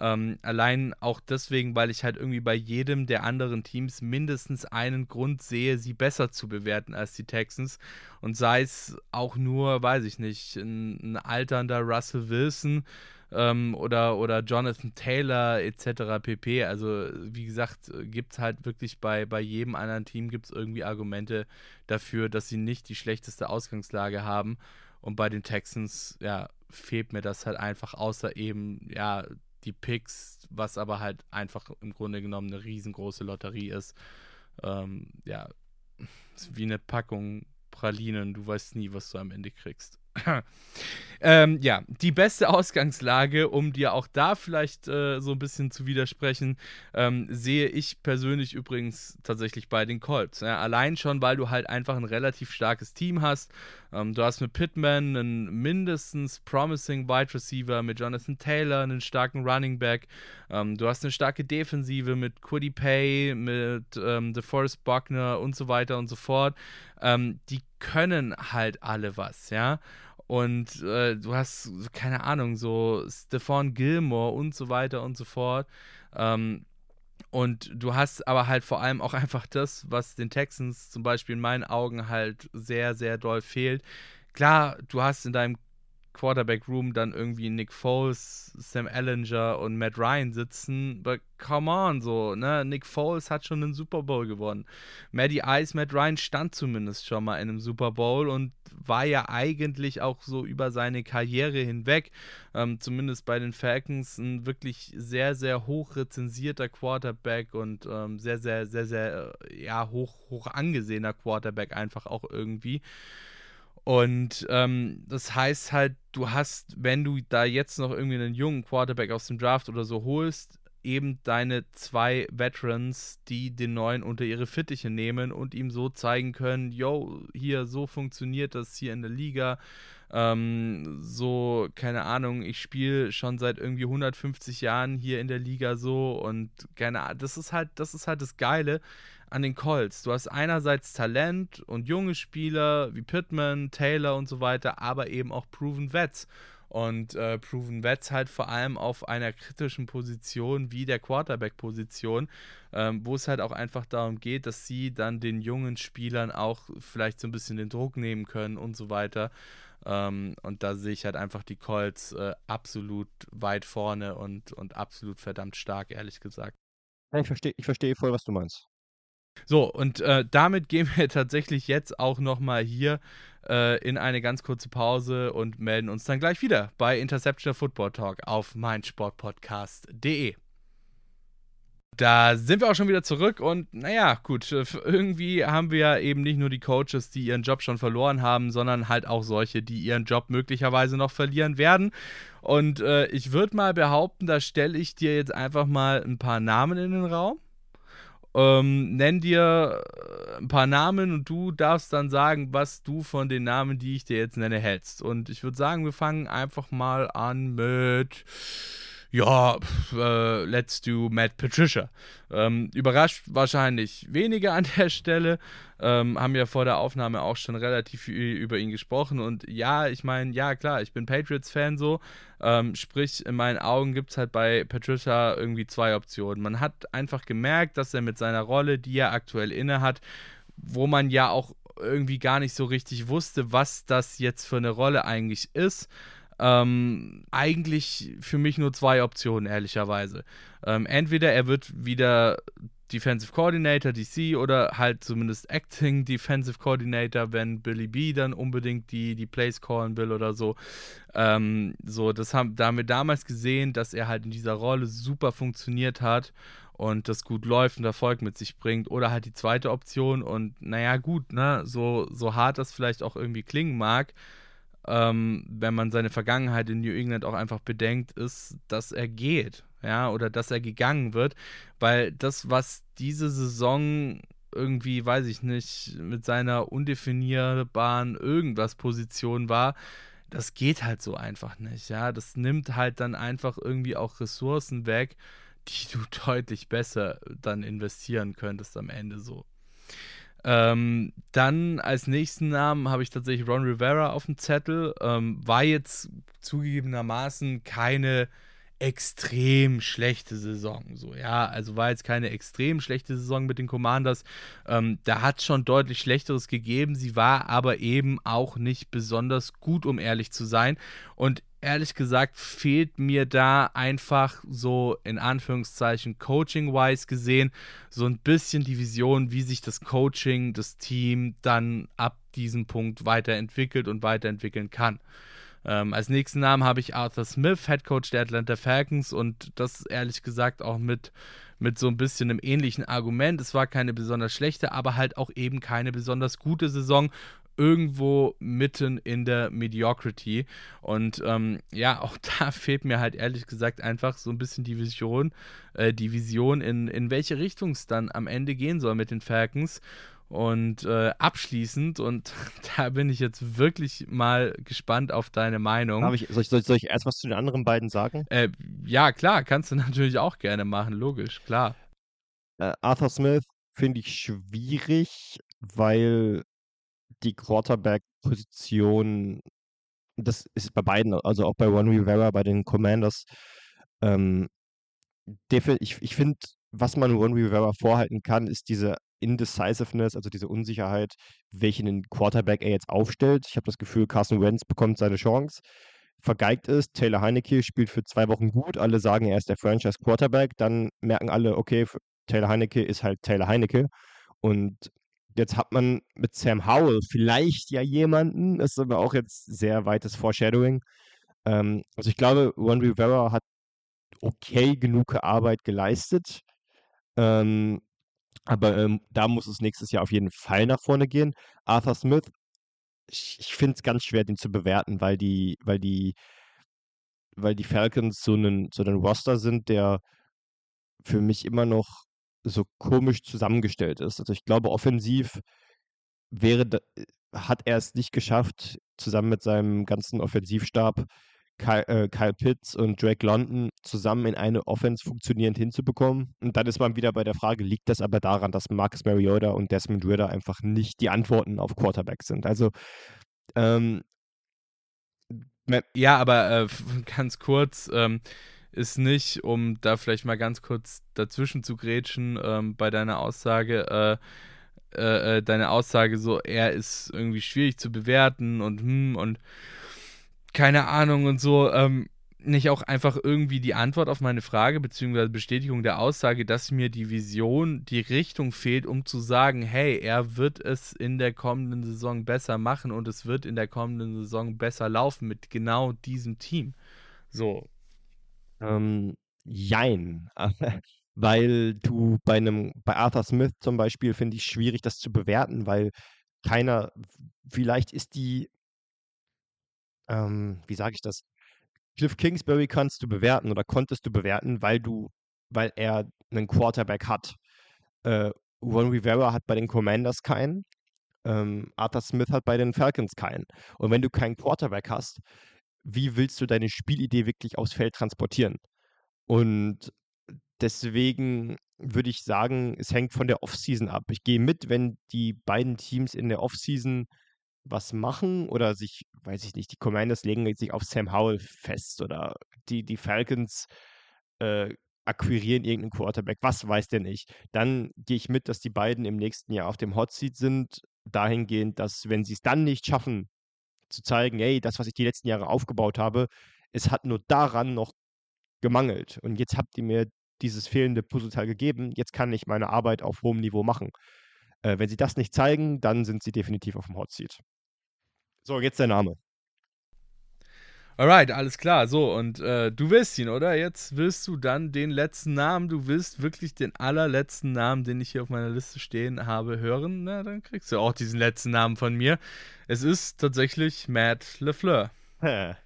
Ähm, allein auch deswegen, weil ich halt irgendwie bei jedem der anderen Teams mindestens einen Grund sehe, sie besser zu bewerten als die Texans. Und sei es auch nur, weiß ich nicht, ein, ein alternder Russell Wilson ähm, oder, oder Jonathan Taylor etc. pp. Also wie gesagt, gibt es halt wirklich bei, bei jedem anderen Team gibt es irgendwie Argumente dafür, dass sie nicht die schlechteste Ausgangslage haben. Und bei den Texans, ja, fehlt mir das halt einfach, außer eben, ja, die Picks, was aber halt einfach im Grunde genommen eine riesengroße Lotterie ist. Ähm, ja, ist wie eine Packung Pralinen, du weißt nie, was du am Ende kriegst. ähm, ja, die beste Ausgangslage, um dir auch da vielleicht äh, so ein bisschen zu widersprechen, ähm, sehe ich persönlich übrigens tatsächlich bei den Colts. Ja, allein schon, weil du halt einfach ein relativ starkes Team hast. Ähm, du hast mit Pittman einen mindestens promising Wide Receiver, mit Jonathan Taylor einen starken Running Back. Ähm, du hast eine starke Defensive mit Quiddy Pay, mit ähm, DeForest Buckner und so weiter und so fort. Ähm, die können halt alle was, ja. Und äh, du hast, keine Ahnung, so Stephon Gilmore und so weiter und so fort. Ähm, und du hast aber halt vor allem auch einfach das, was den Texans zum Beispiel in meinen Augen halt sehr, sehr doll fehlt. Klar, du hast in deinem Quarterback-Room dann irgendwie Nick Foles, Sam Ellinger und Matt Ryan sitzen. But come on, so, ne? Nick Foles hat schon einen Super Bowl gewonnen. Matty Ice, Matt Ryan stand zumindest schon mal in einem Super Bowl und war ja eigentlich auch so über seine Karriere hinweg, ähm, zumindest bei den Falcons, ein wirklich sehr, sehr hoch rezensierter Quarterback und ähm, sehr, sehr, sehr, sehr, ja, hoch, hoch angesehener Quarterback einfach auch irgendwie. Und ähm, das heißt halt, du hast, wenn du da jetzt noch irgendwie einen jungen Quarterback aus dem Draft oder so holst, eben deine zwei Veterans, die den neuen unter ihre Fittiche nehmen und ihm so zeigen können, yo, hier, so funktioniert das hier in der Liga. Ähm, so, keine Ahnung, ich spiele schon seit irgendwie 150 Jahren hier in der Liga so und keine Ahnung, das ist halt, das ist halt das Geile an den Colts. Du hast einerseits Talent und junge Spieler wie Pittman, Taylor und so weiter, aber eben auch Proven Vets. Und äh, Proven Vets halt vor allem auf einer kritischen Position wie der Quarterback-Position, ähm, wo es halt auch einfach darum geht, dass sie dann den jungen Spielern auch vielleicht so ein bisschen den Druck nehmen können und so weiter. Ähm, und da sehe ich halt einfach die Colts äh, absolut weit vorne und, und absolut verdammt stark, ehrlich gesagt. Ich verstehe ich versteh voll, was du meinst. So, und äh, damit gehen wir tatsächlich jetzt auch nochmal hier äh, in eine ganz kurze Pause und melden uns dann gleich wieder bei Interception Football Talk auf meinsportpodcast.de. Da sind wir auch schon wieder zurück und naja, gut, äh, irgendwie haben wir ja eben nicht nur die Coaches, die ihren Job schon verloren haben, sondern halt auch solche, die ihren Job möglicherweise noch verlieren werden. Und äh, ich würde mal behaupten, da stelle ich dir jetzt einfach mal ein paar Namen in den Raum ähm, nenn dir äh, ein paar Namen und du darfst dann sagen, was du von den Namen, die ich dir jetzt nenne, hältst. Und ich würde sagen, wir fangen einfach mal an mit ja, äh, let's do Matt Patricia. Ähm, überrascht wahrscheinlich weniger an der Stelle. Ähm, haben ja vor der Aufnahme auch schon relativ viel über ihn gesprochen. Und ja, ich meine, ja, klar, ich bin Patriots-Fan so. Ähm, sprich, in meinen Augen gibt es halt bei Patricia irgendwie zwei Optionen. Man hat einfach gemerkt, dass er mit seiner Rolle, die er aktuell inne hat, wo man ja auch irgendwie gar nicht so richtig wusste, was das jetzt für eine Rolle eigentlich ist ähm, eigentlich für mich nur zwei Optionen, ehrlicherweise. Ähm, entweder er wird wieder Defensive Coordinator, DC, oder halt zumindest Acting Defensive Coordinator, wenn Billy B dann unbedingt die, die Plays callen will oder so. Ähm, so, das haben, da haben wir damals gesehen, dass er halt in dieser Rolle super funktioniert hat und das gut läuft und Erfolg mit sich bringt. Oder halt die zweite Option und naja, gut, ne, so, so hart das vielleicht auch irgendwie klingen mag, ähm, wenn man seine Vergangenheit in New England auch einfach bedenkt, ist, dass er geht, ja, oder dass er gegangen wird, weil das, was diese Saison irgendwie, weiß ich nicht, mit seiner undefinierbaren irgendwas Position war, das geht halt so einfach nicht, ja, das nimmt halt dann einfach irgendwie auch Ressourcen weg, die du deutlich besser dann investieren könntest am Ende so. Ähm, dann als nächsten Namen habe ich tatsächlich Ron Rivera auf dem Zettel. Ähm, war jetzt zugegebenermaßen keine extrem schlechte Saison. So, ja, also war jetzt keine extrem schlechte Saison mit den Commanders. Ähm, da hat es schon deutlich Schlechteres gegeben. Sie war aber eben auch nicht besonders gut, um ehrlich zu sein. Und ehrlich gesagt fehlt mir da einfach so in Anführungszeichen coaching-wise gesehen so ein bisschen die Vision, wie sich das Coaching, das Team dann ab diesem Punkt weiterentwickelt und weiterentwickeln kann. Ähm, als nächsten Namen habe ich Arthur Smith, Head Coach der Atlanta Falcons und das ehrlich gesagt auch mit, mit so ein bisschen einem ähnlichen Argument. Es war keine besonders schlechte, aber halt auch eben keine besonders gute Saison irgendwo mitten in der Mediocrity. Und ähm, ja, auch da fehlt mir halt ehrlich gesagt einfach so ein bisschen die Vision, äh, die Vision, in, in welche Richtung es dann am Ende gehen soll mit den Falcons. Und äh, abschließend, und da bin ich jetzt wirklich mal gespannt auf deine Meinung. Ich, soll, ich, soll, ich, erst was zu den anderen beiden sagen? Äh, ja, klar, kannst du natürlich auch gerne machen, logisch, klar. Äh, Arthur Smith finde ich schwierig, weil die Quarterback-Position, das ist bei beiden, also auch bei Ron Rivera, bei den Commanders, ähm, ich, ich finde, was man Ron Rivera vorhalten kann, ist diese Indecisiveness, also diese Unsicherheit, welchen Quarterback er jetzt aufstellt. Ich habe das Gefühl, Carson Wentz bekommt seine Chance. Vergeigt ist, Taylor Heinecke spielt für zwei Wochen gut, alle sagen, er ist der Franchise Quarterback, dann merken alle, okay, Taylor Heinecke ist halt Taylor Heinecke und Jetzt hat man mit Sam Howell vielleicht ja jemanden, ist aber auch jetzt sehr weites Foreshadowing. Ähm, also ich glaube, Ron Rivera hat okay genug Arbeit geleistet. Ähm, aber ähm, da muss es nächstes Jahr auf jeden Fall nach vorne gehen. Arthur Smith ich, ich finde es ganz schwer, den zu bewerten, weil die, weil die, weil die Falcons so einen, so einen Roster sind, der für mich immer noch so komisch zusammengestellt ist. Also ich glaube, offensiv wäre, hat er es nicht geschafft, zusammen mit seinem ganzen Offensivstab Kyle, äh, Kyle, Pitts und Drake London zusammen in eine Offense funktionierend hinzubekommen. Und dann ist man wieder bei der Frage, liegt das aber daran, dass Marcus Mariota und Desmond Ritter einfach nicht die Antworten auf Quarterback sind? Also ähm, ja, aber äh, ganz kurz, ähm, ist nicht, um da vielleicht mal ganz kurz dazwischen zu grätschen, ähm, bei deiner Aussage, äh, äh, äh deine Aussage so, er ist irgendwie schwierig zu bewerten und hm und keine Ahnung und so, ähm, nicht auch einfach irgendwie die Antwort auf meine Frage beziehungsweise Bestätigung der Aussage, dass mir die Vision, die Richtung fehlt, um zu sagen, hey, er wird es in der kommenden Saison besser machen und es wird in der kommenden Saison besser laufen mit genau diesem Team. So. Ähm, jein. weil du bei einem, bei Arthur Smith zum Beispiel finde ich schwierig, das zu bewerten, weil keiner, vielleicht ist die ähm, wie sage ich das? Cliff Kingsbury kannst du bewerten oder konntest du bewerten, weil du, weil er einen Quarterback hat. Äh, Ron Rivera hat bei den Commanders keinen. Ähm, Arthur Smith hat bei den Falcons keinen. Und wenn du keinen Quarterback hast, wie willst du deine Spielidee wirklich aufs Feld transportieren? Und deswegen würde ich sagen, es hängt von der Offseason ab. Ich gehe mit, wenn die beiden Teams in der Offseason was machen oder sich, weiß ich nicht, die Commanders legen sich auf Sam Howell fest oder die, die Falcons äh, akquirieren irgendeinen Quarterback, was weiß denn ich. Dann gehe ich mit, dass die beiden im nächsten Jahr auf dem Hot Seat sind, dahingehend, dass wenn sie es dann nicht schaffen, zu zeigen, hey, das, was ich die letzten Jahre aufgebaut habe, es hat nur daran noch gemangelt. Und jetzt habt ihr mir dieses fehlende Puzzleteil gegeben, jetzt kann ich meine Arbeit auf hohem Niveau machen. Äh, wenn sie das nicht zeigen, dann sind sie definitiv auf dem Hot Seat. So, jetzt der Name. Alright, alles klar. So, und äh, du willst ihn, oder? Jetzt willst du dann den letzten Namen, du willst wirklich den allerletzten Namen, den ich hier auf meiner Liste stehen habe, hören. Na, dann kriegst du auch diesen letzten Namen von mir. Es ist tatsächlich Matt LeFleur. ähm,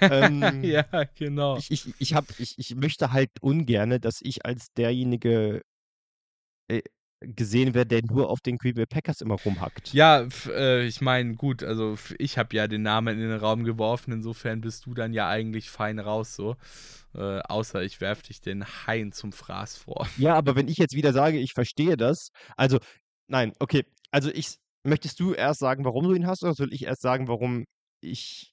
ja, genau. Ich, ich, ich, hab, ich, ich möchte halt ungern, dass ich als derjenige äh, gesehen wird, der nur auf den Green Bay Packers immer rumhackt. Ja, äh, ich meine, gut, also ich habe ja den Namen in den Raum geworfen, insofern bist du dann ja eigentlich fein raus so. Äh, außer ich werfe dich den Hain zum Fraß vor. Ja, aber wenn ich jetzt wieder sage, ich verstehe das, also nein, okay, also ich möchtest du erst sagen, warum du ihn hast, oder soll ich erst sagen, warum ich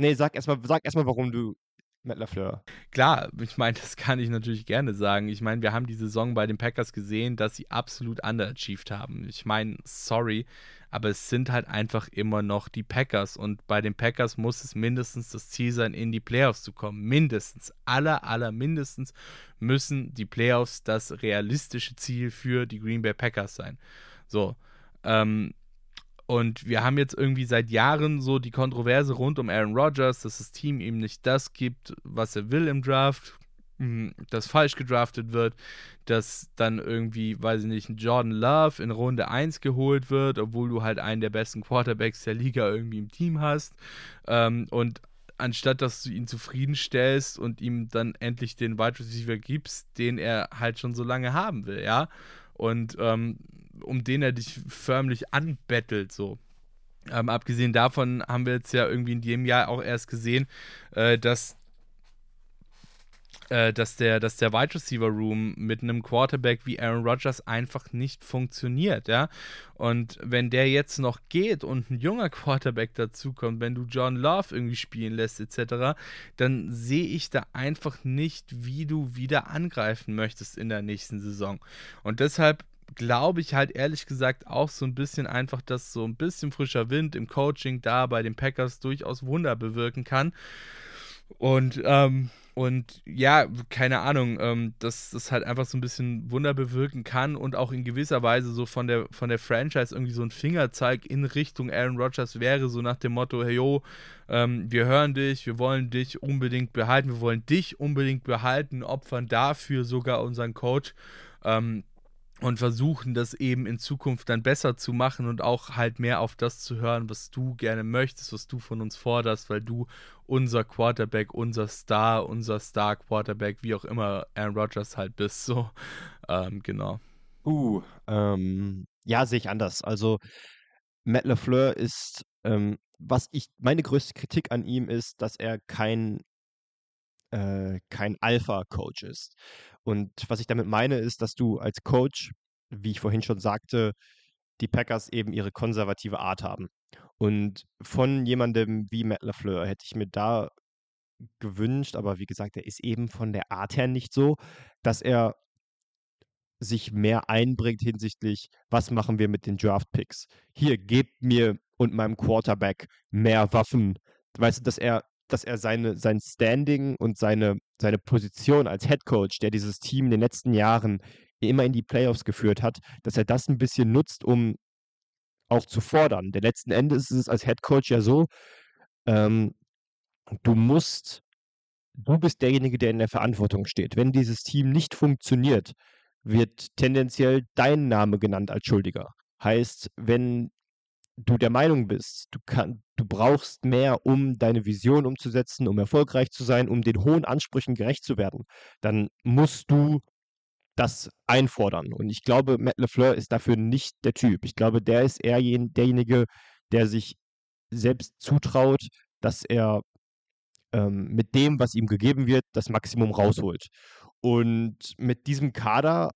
Nee, sag erstmal sag erst warum du Matt LaFleur. Klar, ich meine, das kann ich natürlich gerne sagen. Ich meine, wir haben die Saison bei den Packers gesehen, dass sie absolut underachieved haben. Ich meine, sorry, aber es sind halt einfach immer noch die Packers und bei den Packers muss es mindestens das Ziel sein, in die Playoffs zu kommen. Mindestens, aller, aller mindestens müssen die Playoffs das realistische Ziel für die Green Bay Packers sein. So, ähm, und wir haben jetzt irgendwie seit Jahren so die Kontroverse rund um Aaron Rodgers, dass das Team ihm nicht das gibt, was er will im Draft, hm, dass falsch gedraftet wird, dass dann irgendwie, weiß ich nicht, ein Jordan Love in Runde 1 geholt wird, obwohl du halt einen der besten Quarterbacks der Liga irgendwie im Team hast. Ähm, und anstatt dass du ihn zufriedenstellst und ihm dann endlich den Wide Receiver gibst, den er halt schon so lange haben will, ja. Und ähm, um den er dich förmlich anbettelt, so. Ähm, abgesehen davon haben wir jetzt ja irgendwie in dem Jahr auch erst gesehen, äh, dass, äh, dass, der, dass der Wide Receiver Room mit einem Quarterback wie Aaron Rodgers einfach nicht funktioniert, ja. Und wenn der jetzt noch geht und ein junger Quarterback dazukommt, wenn du John Love irgendwie spielen lässt, etc., dann sehe ich da einfach nicht, wie du wieder angreifen möchtest in der nächsten Saison. Und deshalb glaube ich halt ehrlich gesagt auch so ein bisschen einfach, dass so ein bisschen frischer Wind im Coaching da bei den Packers durchaus Wunder bewirken kann. Und, ähm, und ja, keine Ahnung, ähm, dass das halt einfach so ein bisschen Wunder bewirken kann und auch in gewisser Weise so von der, von der Franchise irgendwie so ein Fingerzeig in Richtung Aaron Rodgers wäre, so nach dem Motto, hey yo, ähm, wir hören dich, wir wollen dich unbedingt behalten, wir wollen dich unbedingt behalten, opfern dafür sogar unseren Coach. Ähm, und versuchen das eben in Zukunft dann besser zu machen und auch halt mehr auf das zu hören, was du gerne möchtest, was du von uns forderst, weil du unser Quarterback, unser Star, unser Star Quarterback, wie auch immer Aaron Rodgers halt bist, so ähm, genau. Uh, ähm, ja, sehe ich anders. Also Matt LeFleur ist, ähm, was ich, meine größte Kritik an ihm ist, dass er kein äh, kein Alpha-Coach ist. Und was ich damit meine, ist, dass du als Coach, wie ich vorhin schon sagte, die Packers eben ihre konservative Art haben. Und von jemandem wie Matt LaFleur hätte ich mir da gewünscht, aber wie gesagt, er ist eben von der Art her nicht so, dass er sich mehr einbringt hinsichtlich, was machen wir mit den Draft-Picks. Hier, gebt mir und meinem Quarterback mehr Waffen. Weißt du, dass er dass er seine, sein Standing und seine, seine Position als Head Coach, der dieses Team in den letzten Jahren immer in die Playoffs geführt hat, dass er das ein bisschen nutzt, um auch zu fordern. Denn letzten Endes ist es als Head Coach ja so, ähm, du musst, du bist derjenige, der in der Verantwortung steht. Wenn dieses Team nicht funktioniert, wird tendenziell dein Name genannt als Schuldiger. Heißt, wenn du der Meinung bist, du, kann, du brauchst mehr, um deine Vision umzusetzen, um erfolgreich zu sein, um den hohen Ansprüchen gerecht zu werden, dann musst du das einfordern. Und ich glaube, Matt LeFleur ist dafür nicht der Typ. Ich glaube, der ist eher derjenige, der sich selbst zutraut, dass er ähm, mit dem, was ihm gegeben wird, das Maximum rausholt. Und mit diesem Kader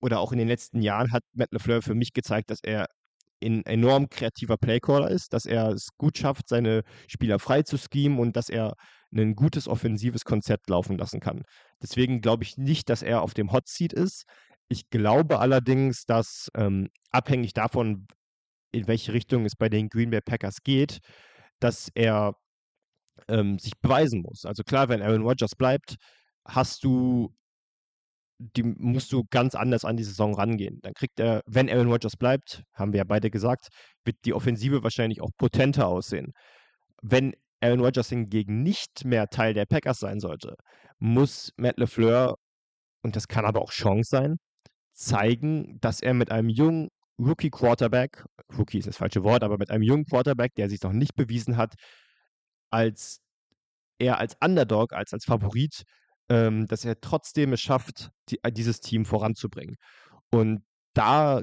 oder auch in den letzten Jahren hat Matt LeFleur für mich gezeigt, dass er ein enorm kreativer Playcaller ist, dass er es gut schafft, seine Spieler frei zu schemen und dass er ein gutes offensives Konzept laufen lassen kann. Deswegen glaube ich nicht, dass er auf dem Hot Seat ist. Ich glaube allerdings, dass ähm, abhängig davon, in welche Richtung es bei den Green Bay Packers geht, dass er ähm, sich beweisen muss. Also klar, wenn Aaron Rodgers bleibt, hast du die musst du ganz anders an die Saison rangehen. Dann kriegt er, wenn Aaron Rodgers bleibt, haben wir ja beide gesagt, wird die Offensive wahrscheinlich auch potenter aussehen. Wenn Aaron Rodgers hingegen nicht mehr Teil der Packers sein sollte, muss Matt LeFleur, und das kann aber auch Chance sein, zeigen, dass er mit einem jungen Rookie Quarterback, Rookie ist das falsche Wort, aber mit einem jungen Quarterback, der sich noch nicht bewiesen hat, als er als Underdog, als als Favorit ähm, dass er trotzdem es schafft, die, äh, dieses Team voranzubringen. Und da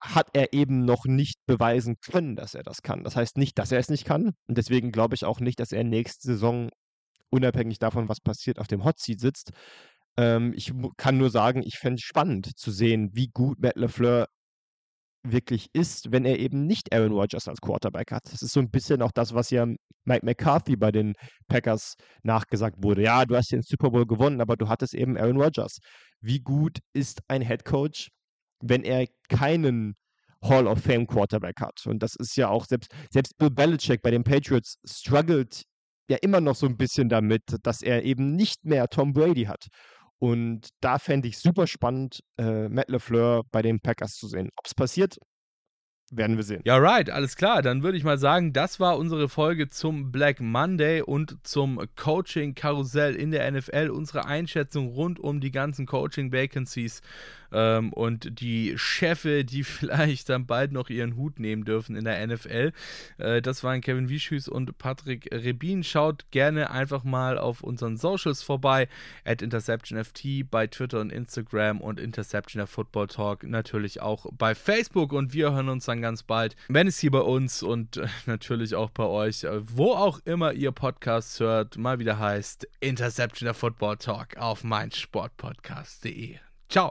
hat er eben noch nicht beweisen können, dass er das kann. Das heißt nicht, dass er es nicht kann. Und deswegen glaube ich auch nicht, dass er nächste Saison, unabhängig davon, was passiert, auf dem Hot Seat sitzt. Ähm, ich kann nur sagen, ich fände es spannend zu sehen, wie gut Matt LeFleur wirklich ist, wenn er eben nicht Aaron Rodgers als Quarterback hat. Das ist so ein bisschen auch das, was ja Mike McCarthy bei den Packers nachgesagt wurde. Ja, du hast den Super Bowl gewonnen, aber du hattest eben Aaron Rodgers. Wie gut ist ein Head Coach, wenn er keinen Hall of Fame Quarterback hat? Und das ist ja auch selbst, selbst Bill Belichick bei den Patriots struggelt ja immer noch so ein bisschen damit, dass er eben nicht mehr Tom Brady hat. Und da fände ich super spannend, äh, Matt LeFleur bei den Packers zu sehen. Ob es passiert, werden wir sehen. Ja, right, alles klar. Dann würde ich mal sagen, das war unsere Folge zum Black Monday und zum Coaching-Karussell in der NFL. Unsere Einschätzung rund um die ganzen Coaching-Vacancies ähm, und die Chefe, die vielleicht dann bald noch ihren Hut nehmen dürfen in der NFL. Äh, das waren Kevin Wischüß und Patrick Rebin. Schaut gerne einfach mal auf unseren Socials vorbei, at InterceptionFT bei Twitter und Instagram und Interceptioner Football Talk natürlich auch bei Facebook und wir hören uns dann ganz bald, wenn es hier bei uns und äh, natürlich auch bei euch, äh, wo auch immer ihr Podcasts hört, mal wieder heißt Interceptioner Football Talk auf meinsportpodcast.de. Ciao.